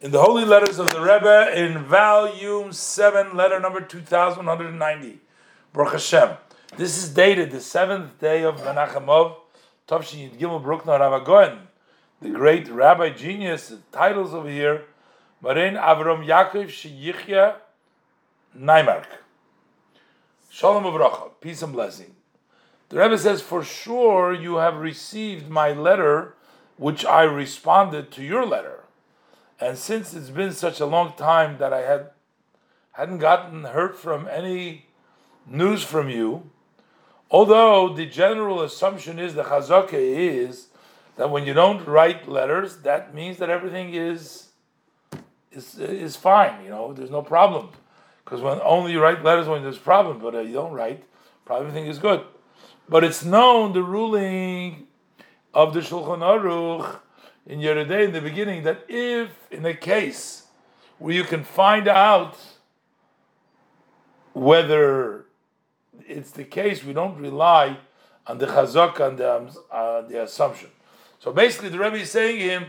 in the Holy Letters of the Rebbe in volume 7, letter number 2190. Baruch Hashem. This is dated the seventh day of Menachem Av, Tovshin Yid Gimel Bruckner Rav Goen, the great rabbi genius. The titles over here, Marin Avram Yaakov Sheyichya Naimark. Shalom Avracha, peace and blessing. The Rebbe says, For sure you have received my letter, which I responded to your letter. And since it's been such a long time that I had hadn't gotten hurt from any news from you, although the general assumption is the chazaka is that when you don't write letters, that means that everything is is is fine. You know, there's no problem because when only you write letters when there's problem, but uh, you don't write, probably everything is good. But it's known the ruling of the Shulchan Aruch in Yoreh De'ah in the beginning that if in a case where you can find out whether it's the case, we don't rely on the chazak and the, um, uh, the assumption. So basically, the Rebbe is saying him,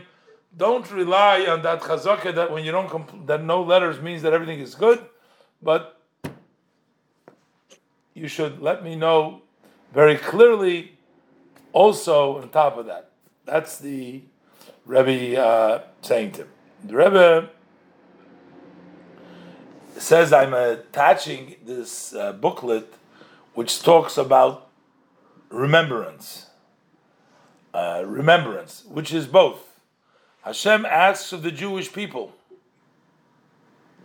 don't rely on that chazaka that when you don't compl- that no letters means that everything is good, but you should let me know very clearly. Also, on top of that, that's the Rebbe uh, saying to him. The Rebbe says, I'm attaching this uh, booklet which talks about remembrance. Uh, remembrance, which is both. Hashem asks of the Jewish people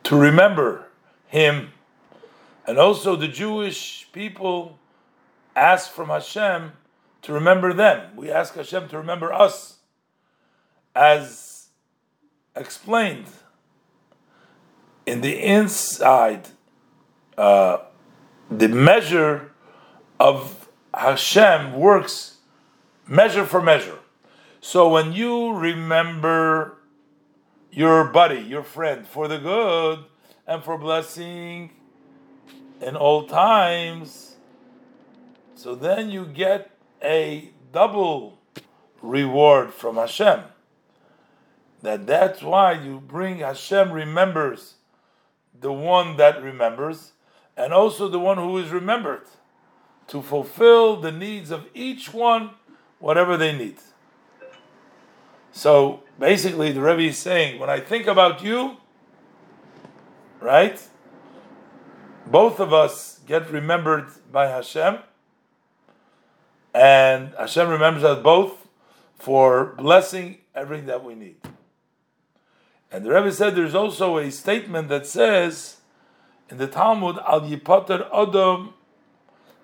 to remember Him, and also the Jewish people ask from Hashem to remember them. We ask Hashem to remember us as explained in the inside, uh, the measure of Hashem works measure for measure. So when you remember your buddy, your friend, for the good and for blessing in all times, so then you get a double reward from Hashem that that's why you bring Hashem remembers the one that remembers, and also the one who is remembered, to fulfill the needs of each one, whatever they need. So basically, the Rebbe is saying, when I think about you, right, both of us get remembered by Hashem, and Hashem remembers us both for blessing everything that we need. And the Rebbe said there's also a statement that says in the Talmud, Al Yipater Odom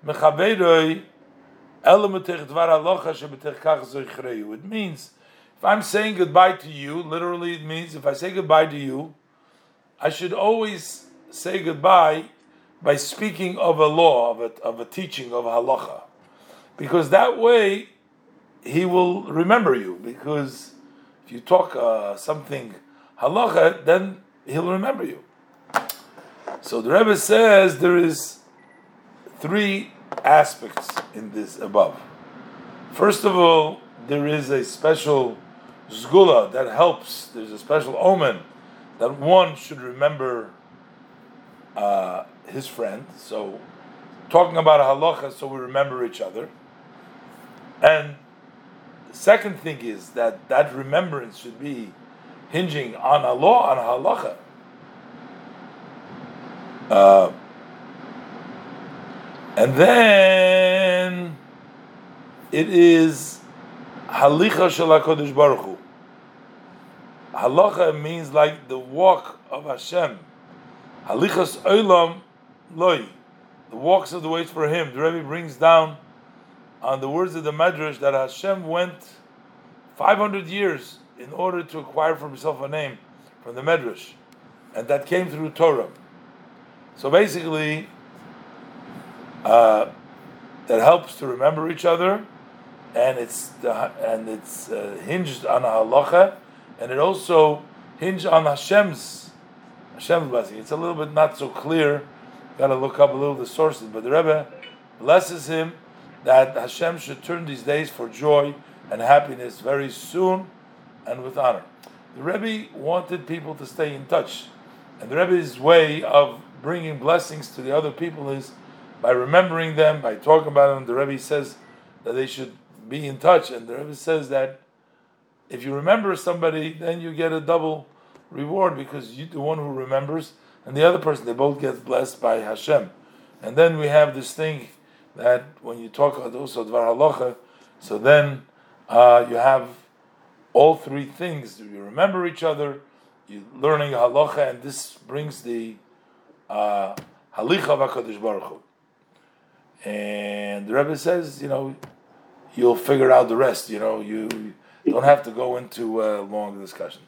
Mechaveroi It means if I'm saying goodbye to you, literally it means if I say goodbye to you, I should always say goodbye by speaking of a law, of a, of a teaching, of halacha. Because that way he will remember you. Because if you talk uh, something halacha, then he'll remember you. So the Rebbe says there is three aspects in this above. First of all, there is a special segula that helps. There's a special omen that one should remember uh, his friend. So, talking about a halacha, so we remember each other. And the second thing is that that remembrance should be hinging on a law, on a halacha. Uh, and then it is halicha shel Hakadosh Baruch Hu. Halacha means like the walk of Hashem. Halichas olam loy, the walks of the ways for Him. The Rebbe brings down on the words of the Medrash that Hashem went 500 years in order to acquire for himself a name from the Medrash, and that came through Torah. So basically, uh, that helps to remember each other, and it's the, and it's uh, hinged on a halacha, and it also hinged on Hashem's Hashem's blessing. It's a little bit not so clear. Got to look up a little the sources, but the Rebbe blesses him that Hashem should turn these days for joy and happiness very soon and with honor. the Rebbe wanted people to stay in touch, and the Rebbe's way of bringing blessings to the other people is by remembering them, by talking about them. The Rebbe says that they should be in touch, and the Rebbe says that if you remember somebody, then you get a double reward because you the one who remembers and the other person they both get blessed by Hashem. And then we have this thing that when you talk also dvar so then uh, you have all three things. You remember each other, you're learning halacha, and this brings the uh, halicha uh, v'akadosh baruch Hu. And the Rebbe says, you know, you'll figure out the rest. You know, you don't have to go into a long discussion.